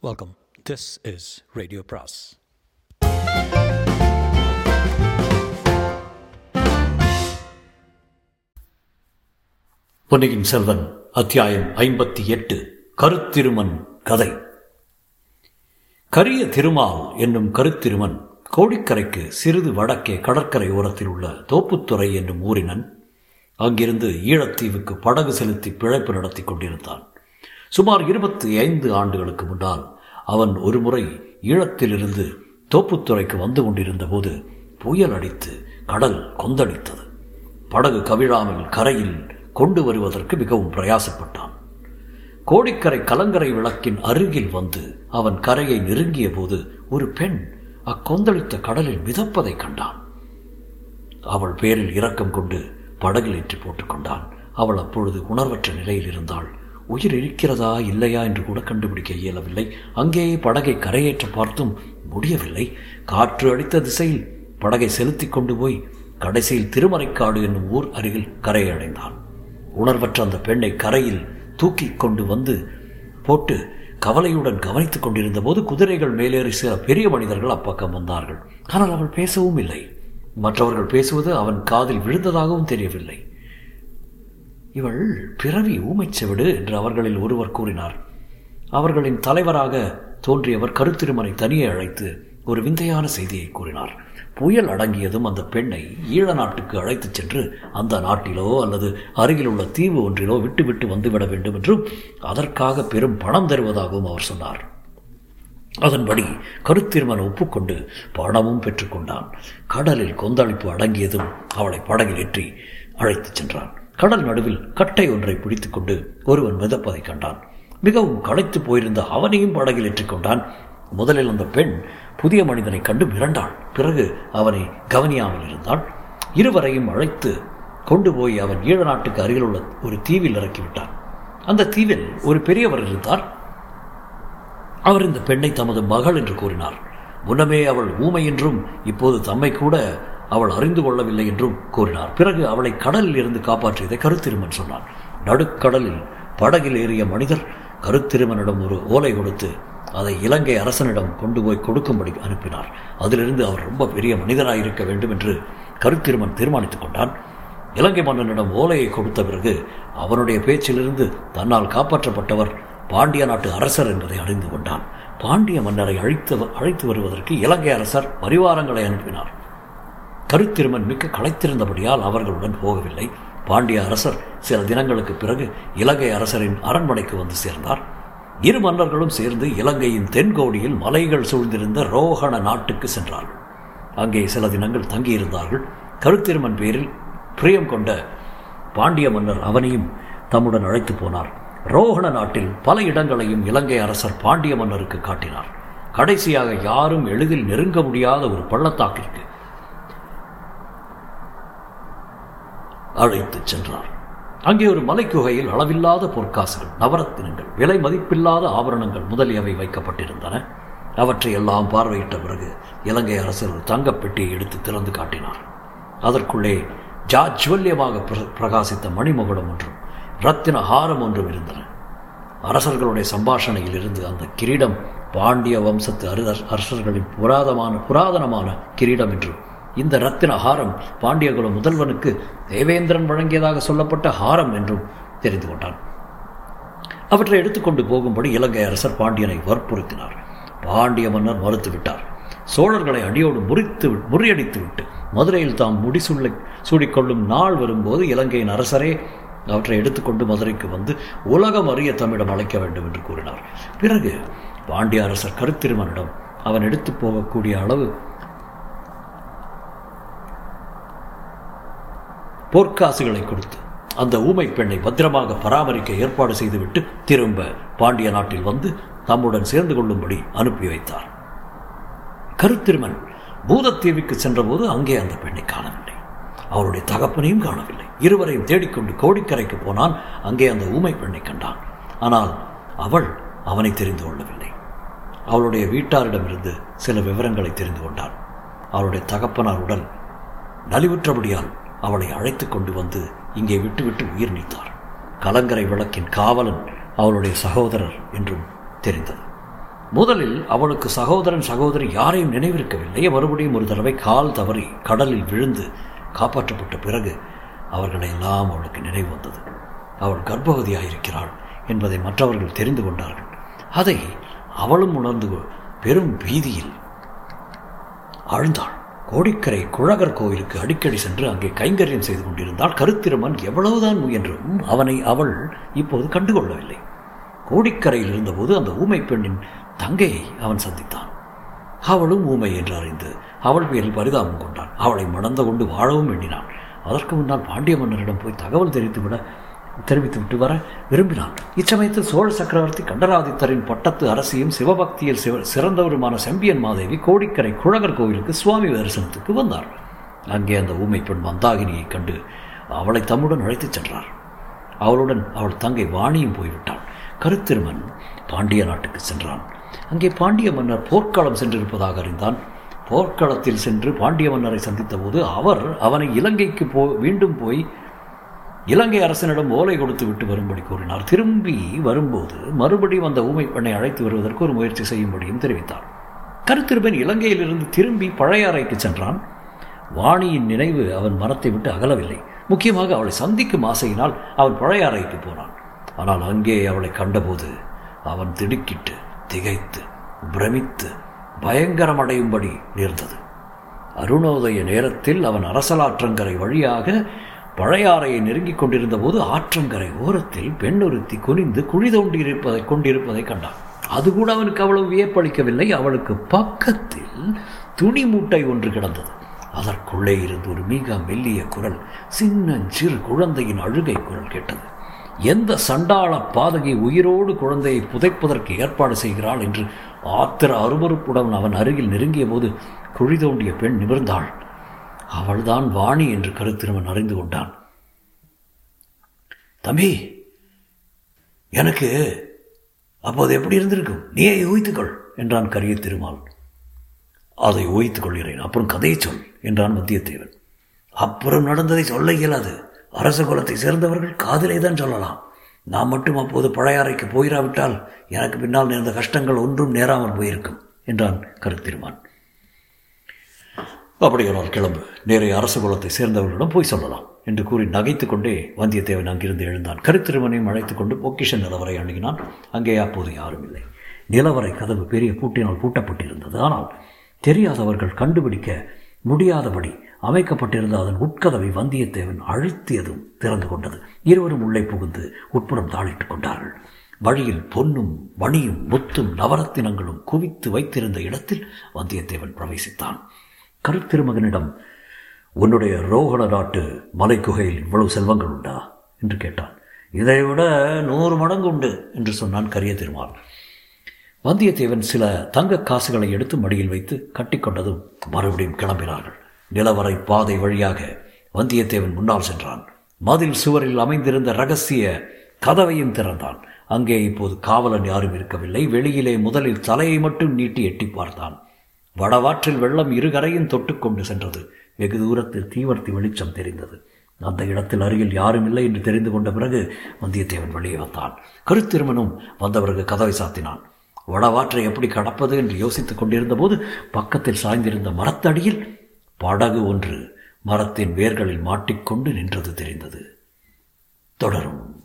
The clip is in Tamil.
Welcome this is radio press Ponniyin Selvan அத்தியாயம் ஐம்பத்தி எட்டு கருத்திருமன் கதை. கரிய திருமால் என்னும் கருத்திருமன் கோடிக்கரைக்கு சிறிது வடக்கே கடற்கரை ஓரத்தில் உள்ள தோப்புத்துறை என்னும் ஊரினன் அங்கிருந்து ஈழத்தீவுக்கு படகு செலுத்தி பிழைப்பு நடத்தி கொண்டிருந்தான். சுமார் இருபத்தி ஐந்து ஆண்டுகளுக்கு முன்னால் அவன் ஒருமுறை ஈழத்திலிருந்து தோப்புத்துறைக்கு வந்து கொண்டிருந்த போது புயல் அடித்து கடல் கொந்தளித்தது. படகு கவிழாமல் கரையில் கொண்டு வருவதற்கு மிகவும் பிரயாசப்பட்டான். கோடிக்கரை கலங்கரை விளக்கின் அருகில் வந்து அவன் கரையை நெருங்கிய போது ஒரு பெண் அக்கொந்தளித்த கடலில் மிதப்பதை கண்டான். அவள் பேரில் இரக்கம் கொண்டு படகில் ஏற்றி போட்டுக்கொண்டான் அவள் அப்பொழுது உணர்வற்ற நிலையில் இருந்தாள். உயிர் இருக்கிறதா இல்லையா என்று கூட கண்டுபிடிக்க இயலவில்லை. அங்கே படகை கரையேற்ற பார்த்தும் முடியவில்லை. காற்று அடித்த திசையில் படகை செலுத்தி கொண்டு போய் கடைசியில் திருமறைக்காடு என்னும் ஊர் அருகில் கரையை அடைந்தான் உணர்வற்ற அந்த பெண்ணை கரையில் தூக்கி கொண்டு வந்து போட்டு கவலையுடன் கவனித்துக் கொண்டிருந்த போது குதிரைகள் மேலேறி சில பெரிய மனிதர்கள் அப்பக்கம் வந்தார்கள். ஆனால் அவள் பேசவும் இல்லை. மற்றவர்கள் பேசுவது அவன் காதில் விழுந்ததாகவும் தெரியவில்லை. இவள் பிறவி ஊமைச்செவிடு என்று அவர்களில் ஒருவர் கூறினார். அவர்களின் தலைவராக தோன்றியவர் கருத்திருமனை தனியே அழைத்து ஒரு விந்தையான செய்தியை கூறினார். புயல் அடங்கியதும் அந்த பெண்ணை ஈழ நாட்டுக்கு அழைத்துச் சென்று அந்த நாட்டிலோ அல்லது அருகில் உள்ள தீவு ஒன்றிலோ விட்டுவிட்டு வந்துவிட வேண்டும் என்றும் அதற்காக பெரும் பணம் தருவதாகவும் அவர் சொன்னார். அதன்படி கருத்திருமன் ஒப்புக்கொண்டு பணமும் பெற்றுக்கொண்டான். கடலில் கொந்தளிப்பு அடங்கியதும் அவளை படகில் ஏற்றி அழைத்துச் சென்றான். கடல் நடுவில் கட்டை ஒன்றை பிடித்துக்கொண்டு ஒருவன் மிதப்பதை கண்டான். மிகவும் களைத்து போயிருந்த அவனையும் படகில் ஏற்றிக்கொண்டான் முதலில் அந்த பெண் புதிய மனிதனை கண்டு மிரண்டாள். பிறகு அவனை கவனியாமல் இருந்தாள் இருவரையும் அழைத்து கொண்டு போய் அவன் ஈழ நாட்டுக்கு அருகில் உள்ள ஒரு தீவில் இறக்கிவிட்டான் அந்த தீவில் ஒரு பெரியவர் இருந்தார். அவர் இந்த பெண்ணை தமது மகள் என்று கூறினார். முன்னமே அவள் ஊமை என்றும் இப்போது தம்மை கூட அவள் அறிந்து கொள்ளவில்லை என்றும் கூறினார். பிறகு அவளை கடலில் இருந்து காப்பாற்றியதை கருத்திருமன் சொன்னான். நடுக்கடலில் படகில் ஏறிய மனிதர் கருத்திருமனிடம் ஒரு ஓலை கொடுத்து அதை இலங்கை அரசனிடம் கொண்டு போய் கொடுக்கும்படி அனுப்பினார். அதிலிருந்து அவர் ரொம்ப பெரிய மனிதராக இருக்க வேண்டும் என்று கருத்திருமன் தீர்மானித்துக் கொண்டான். இலங்கை மன்னனிடம் ஓலையை கொடுத்த பிறகு அவனுடைய பேச்சிலிருந்து தன்னால் காப்பாற்றப்பட்டவர் பாண்டிய நாட்டு அரசர் என்பதை அறிந்து கொண்டான். பாண்டிய மன்னரை அழைத்து அழைத்து வருவதற்கு இலங்கை அரசர் பரிவாரங்களை அனுப்பினார். கருத்திருமன் மிக்க களைத்திருந்தபடியால் அவர்களுடன் போகவில்லை. பாண்டிய அரசர் சில தினங்களுக்கு பிறகு இலங்கை அரசரின் அரண்மனைக்கு வந்து சேர்ந்தார். இரு மன்னர்களும் சேர்ந்து இலங்கையின் தென்கோடியில் மலைகள் சூழ்ந்திருந்த ரோஹண நாட்டுக்கு சென்றார்கள். அங்கே சில தினங்கள் தங்கியிருந்தார்கள். கருத்திருமன் பேரில் பிரியம் கொண்ட பாண்டிய மன்னர் அவனையும் தம்முடன் அழைத்து போனார். ரோஹண நாட்டில் பல இடங்களையும் இலங்கை அரசர் பாண்டிய மன்னருக்கு காட்டினார். கடைசியாக யாரும் எளிதில் நெருங்க முடியாத ஒரு பள்ளத்தாக்கிற்கு அழைத்துச் சென்றார். அங்கே ஒரு மலைக்குகையில் அளவில்லாத பொற்காசுகள் நவரத்தினங்கள் விலை மதிப்பில்லாத ஆபரணங்கள் முதலியவை வைக்கப்பட்டிருந்தன. அவற்றை எல்லாம் பார்வையிட்ட பிறகு இலங்கை அரசர் ஒரு தங்கப்பெட்டியை எடுத்து திறந்து காட்டினார். அதற்குள்ளே ஜாஜ்வல்யமாக பிரகாசித்த மணிமகுடம் ஒன்றும் ரத்தின ஹாரம் ஒன்றும் இருந்தன. அரசர்களுடைய சம்பாஷணையில் இருந்து அந்த கிரீடம் பாண்டிய வம்சத்து அரசர்களின் புராதமான புராதனமான கிரீடம் என்றும் இந்த ரத்தின ஹாரம் பாண்டியகுல முதல்வனுக்கு தேவேந்திரன் வழங்கியதாக சொல்லப்பட்ட ஹாரம் என்றும் தெரிந்து கொண்டான். அவற்றை எடுத்துக்கொண்டு போகும்படி இலங்கை அரசர் பாண்டியனை வற்புறுத்தினார். பாண்டிய மன்னர் மறுத்துவிட்டார். சோழர்களை அடியோடு முறித்து முறியடித்து விட்டு மதுரையில் தாம் முடிசூழ சூடிக்கொள்ளும் நாள் வரும்போது இலங்கையின் அரசரே அவற்றை எடுத்துக்கொண்டு மதுரைக்கு வந்து உலகம் அறிய தம்மிடம் அழைக்க வேண்டும் என்று கூறினார். பிறகு பாண்டிய அரசர் கருத்திருமனிடம் அவன் எடுத்து போகக்கூடிய அளவு பொற்காசுகளை கொடுத்து அந்த ஊமை பெண்ணை பத்திரமாக பராமரிக்க ஏற்பாடு செய்துவிட்டு திரும்ப பாண்டிய நாட்டில் வந்து தம்முடன் சேர்ந்து கொள்ளும்படி அனுப்பி வைத்தார். கருத்திருமன் பூதத்தீவுக்கு சென்றபோது அங்கே அந்த பெண்ணை காணவில்லை. அவருடைய தகப்பனையும் காணவில்லை. இருவரையும் தேடிக்கொண்டு கோடிக்கரைக்கு போனான். அங்கே அந்த ஊமை பெண்ணை கண்டான். ஆனால் அவள் அவனை தெரிந்து கொள்ளவில்லை. அவளுடைய வீட்டாரிடமிருந்து சில விவரங்களை தெரிந்து கொண்டான். அவளுடைய தகப்பனார் உடல் நலிவுற்றபடியால் அவளை அழைத்து கொண்டு வந்து இங்கே விட்டுவிட்டு உயிர் நீத்தார். கலங்கரை விளக்கின் காவலன் அவளுடைய சகோதரர் என்றும் தெரிந்தது. முதலில் அவளுக்கு சகோதரன் சகோதரி யாரையும் நினைவிருக்கவில்லை. மறுபடியும் ஒரு தடவை கால் தவறி கடலில் விழுந்து காப்பாற்றப்பட்ட பிறகு அவர்களை எல்லாம் அவளுக்கு நினைவு வந்தது. அவள் கர்ப்பவதியாயிருக்கிறாள் என்பதை மற்றவர்கள் தெரிந்து கொண்டார்கள். அதை அவளும் உணர்ந்து பெரும் பீதியில் ஆழ்ந்தாள். கோடிக்கரை குழகர் கோவிலுக்கு அடிக்கடி சென்று அங்கே கைங்கரியம் செய்து கொண்டிருந்தால் கருத்திருமன் எவ்வளவுதான் முயன்றும் அவனை அவள் இப்போது கண்டுகொள்ளவில்லை. கோடிக்கரையில் இருந்தபோது அந்த ஊமை பெண்ணின் தங்கையை அவன் சந்தித்தான். அவளும் ஊமை என்று அறிந்து அவள் பேரில் பரிதாபம் கொண்டான். அவளை மணந்து கொண்டு வாழவும் எண்ணினான். அதற்கு முன்னால் பாண்டிய மன்னரிடம் போய் தகவல் தெரிவித்துவிட தெரிவித்துவிட்டு வர விரும்பினான். இச்சமயத்தில் சோழ சக்கரவர்த்தி கண்டராதித்தரின் பட்டத்து அரசியும் சிவபக்தியில் சிவ சிறந்தவருமான செம்பியன் மாதேவி கோடிக்கரை குழகர் கோவிலுக்கு சுவாமி தரிசனத்துக்கு வந்தார். அங்கே அந்த ஊமை பெண் மந்தாகினியைக் கண்டு அவளை தம்முடன் அழைத்துச் சென்றார். அவளுடன் அவள் தங்கை வாணியும் போய்விட்டாள். கருத்திருமன் பாண்டிய நாட்டுக்கு சென்றான். அங்கே பாண்டிய மன்னர் போர்க்களம் சென்றிருப்பதாக அறிந்தான். போர்க்களத்தில் சென்று பாண்டிய மன்னரை சந்தித்த போது அவர் அவனை இலங்கைக்கு போ மீண்டும் போய் இலங்கை அரசனிடம் ஓலை கொடுத்து விட்டு வரும்படி கூறினார். திரும்பி வரும்போது மறுபடியும் அந்த ஊமை பெண்ணை அழைத்து வருவதற்கு ஒரு முயற்சி செய்யும்படியும் தெரிவித்தார். கருத்திருப்பன் இலங்கையிலிருந்து திரும்பி பழையாறைக்கு சென்றான். வாணியின் நினைவு அவன் மரத்தை விட்டு அகலவில்லை. முக்கியமாக அவளை சந்திக்கும் ஆசையினால் அவன் பழையாறைக்கு போனான். ஆனால் அங்கே அவளை கண்டபோது அவன் திடுக்கிட்டு திகைத்து பிரமித்து பயங்கரமடையும்படி நேர்ந்தது. அருணோதய நேரத்தில் அவன் அரசலாற்றங்கரை வழியாக பழையாறையை நெருங்கிக் கொண்டிருந்த போது ஆற்றங்கரை ஓரத்தில் பெண் ஒருத்தி குனிந்து குழி தோண்டியிருப்பதை கொண்டிருப்பதை கண்டான் அது கூட அவனுக்கு அவ்வளவு வியப்பளிக்கவில்லை. அவளுக்கு பக்கத்தில் துணி மூட்டை ஒன்று கிடந்தது. அதற்குள்ளே இருந்து ஒரு மிக மெல்லிய குரல் சின்னஞ்சிறு குழந்தையின் அழுகை குரல் கேட்டது. எந்த சண்டாள பாதகி உயிரோடு குழந்தையை புதைப்பதற்கு ஏற்பாடு செய்கிறாள்? என்று ஆத்திர அருவறுப்புடன் அவன் அருகில் நெருங்கிய போது குழி தோண்டிய பெண் நிமிர்ந்தாள். அவள்தான் வாணி என்று கருத்திருமன் அறிந்து கொண்டான். தம்பி எனக்கு அப்போது எப்படி இருந்திருக்கும்? நீயே ஊய்த்துக்கொள் என்றான் கரிய திருமால். அதை ஊய்த்துக் கொள்கிறேன். அப்புறம் கதையை சொல் என்றான் வந்தியத்தேவன் அப்புறம் நடந்ததை சொல்ல இயலாது. அரச குலத்தை சேர்ந்தவர்கள் காதலே தான் சொல்லலாம். நான் மட்டும் அப்போது பழையாறைக்கு போயிராவிட்டால் எனக்கு பின்னால் நேர்ந்த கஷ்டங்கள் ஒன்றும் நேராமல் போயிருக்கும் என்றான் கருத்திருமான். அப்படியானால் கிளம்பு. நேரே அரசு குலத்தை சேர்ந்தவர்களிடம் போய் சொல்லலாம் என்று கூறி நகைத்துக்கொண்டே வந்தியத்தேவன் அங்கிருந்து எழுந்தான். கருத்திருமனையும் அழைத்துக் கொண்டு பொக்கிஷ நிலவரை அணுகினான். அங்கே அப்போது யாரும் இல்லை. நிலவரை கதவு பெரிய பூட்டினால் பூட்டப்பட்டிருந்தது. ஆனால் தெரியாதவர்கள் கண்டுபிடிக்க முடியாதபடி அமைக்கப்பட்டிருந்த அதன் உட்கதவை வந்தியத்தேவன் அழுத்தியதும் திறந்து கொண்டது. இருவரும் உள்ளே புகுந்து உட்புறம் தாளிட்டுக் கொண்டார்கள். வழியில் பொன்னும் மணியும் முத்தும் நவரத்தினங்களும் குவித்து வைத்திருந்த இடத்தில் வந்தியத்தேவன் பிரவேசித்தான். கருத்திருமகனிடம் உன்னுடைய ரோகண நாட்டு மலைக்குகையில் இவ்வளவு செல்வங்கள் உண்டா? என்று கேட்டான். இதை விட நூறு மடங்கு உண்டு என்று சொன்னான் கரிய திருமால். வந்தியத்தேவன் சில தங்க காசுகளை எடுத்து மடியில் வைத்து கட்டிக்கொண்டதும் மறுபடியும் கிளம்பினார்கள். நிலவரை பாதை வழியாக வந்தியத்தேவன் முன்னால் சென்றான். மதில் சுவரில் அமைந்திருந்த ரகசிய கதவையும் திறந்தான். அங்கே இப்போது காவலன் யாரும் இருக்கவில்லை. வெளியிலே முதலில் தலையை மட்டும் நீட்டி எட்டி பார்த்தான். வடவாற்றில் வெள்ளம் இருகரையும் தொட்டுக்கொண்டு சென்றது. வெகு தூரத்தில் தீவர்த்தி வெளிச்சம் தெரிந்தது. அந்த இடத்தில் அருகில் யாரும் இல்லை என்று தெரிந்து கொண்ட பிறகு வந்தியத்தேவன் வெளியே வந்தான். கருத்திருமனும் வந்த பிறகு கதவை சாத்தினான். வடவாற்றை எப்படி கடப்பது என்று யோசித்துக் கொண்டிருந்த போது பக்கத்தில் சாய்ந்திருந்த மரத்தடியில் படகு ஒன்று மரத்தின் வேர்களில் மாட்டிக்கொண்டு நின்றது தெரிந்தது. தொடரும்.